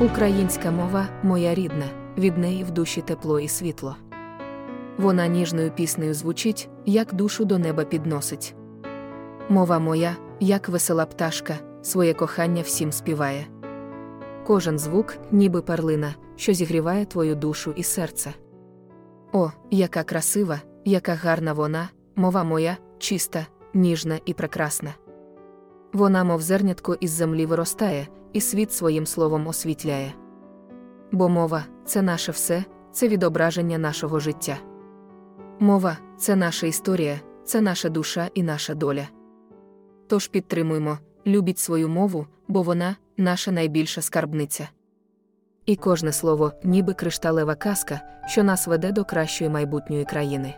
Українська мова моя рідна, від неї в душі тепло і світло. Вона ніжною піснею звучить, як душу до неба підносить. Мова моя, як весела пташка, своє кохання всім співає. Кожен звук, ніби перлина, що зігріває твою душу і серце. О, яка красива, яка гарна вона, мова моя, чиста, ніжна і прекрасна. Вона, мов зернятко із землі виростає, і світ своїм словом освітляє. Бо мова це наше все, це відображення нашого життя. Мова це наша історія, це наша душа і наша доля. Тож підтримуймо, любіть свою мову, бо вона наша найбільша скарбниця. І кожне слово, ніби кришталева казка, що нас веде до кращої майбутньої країни.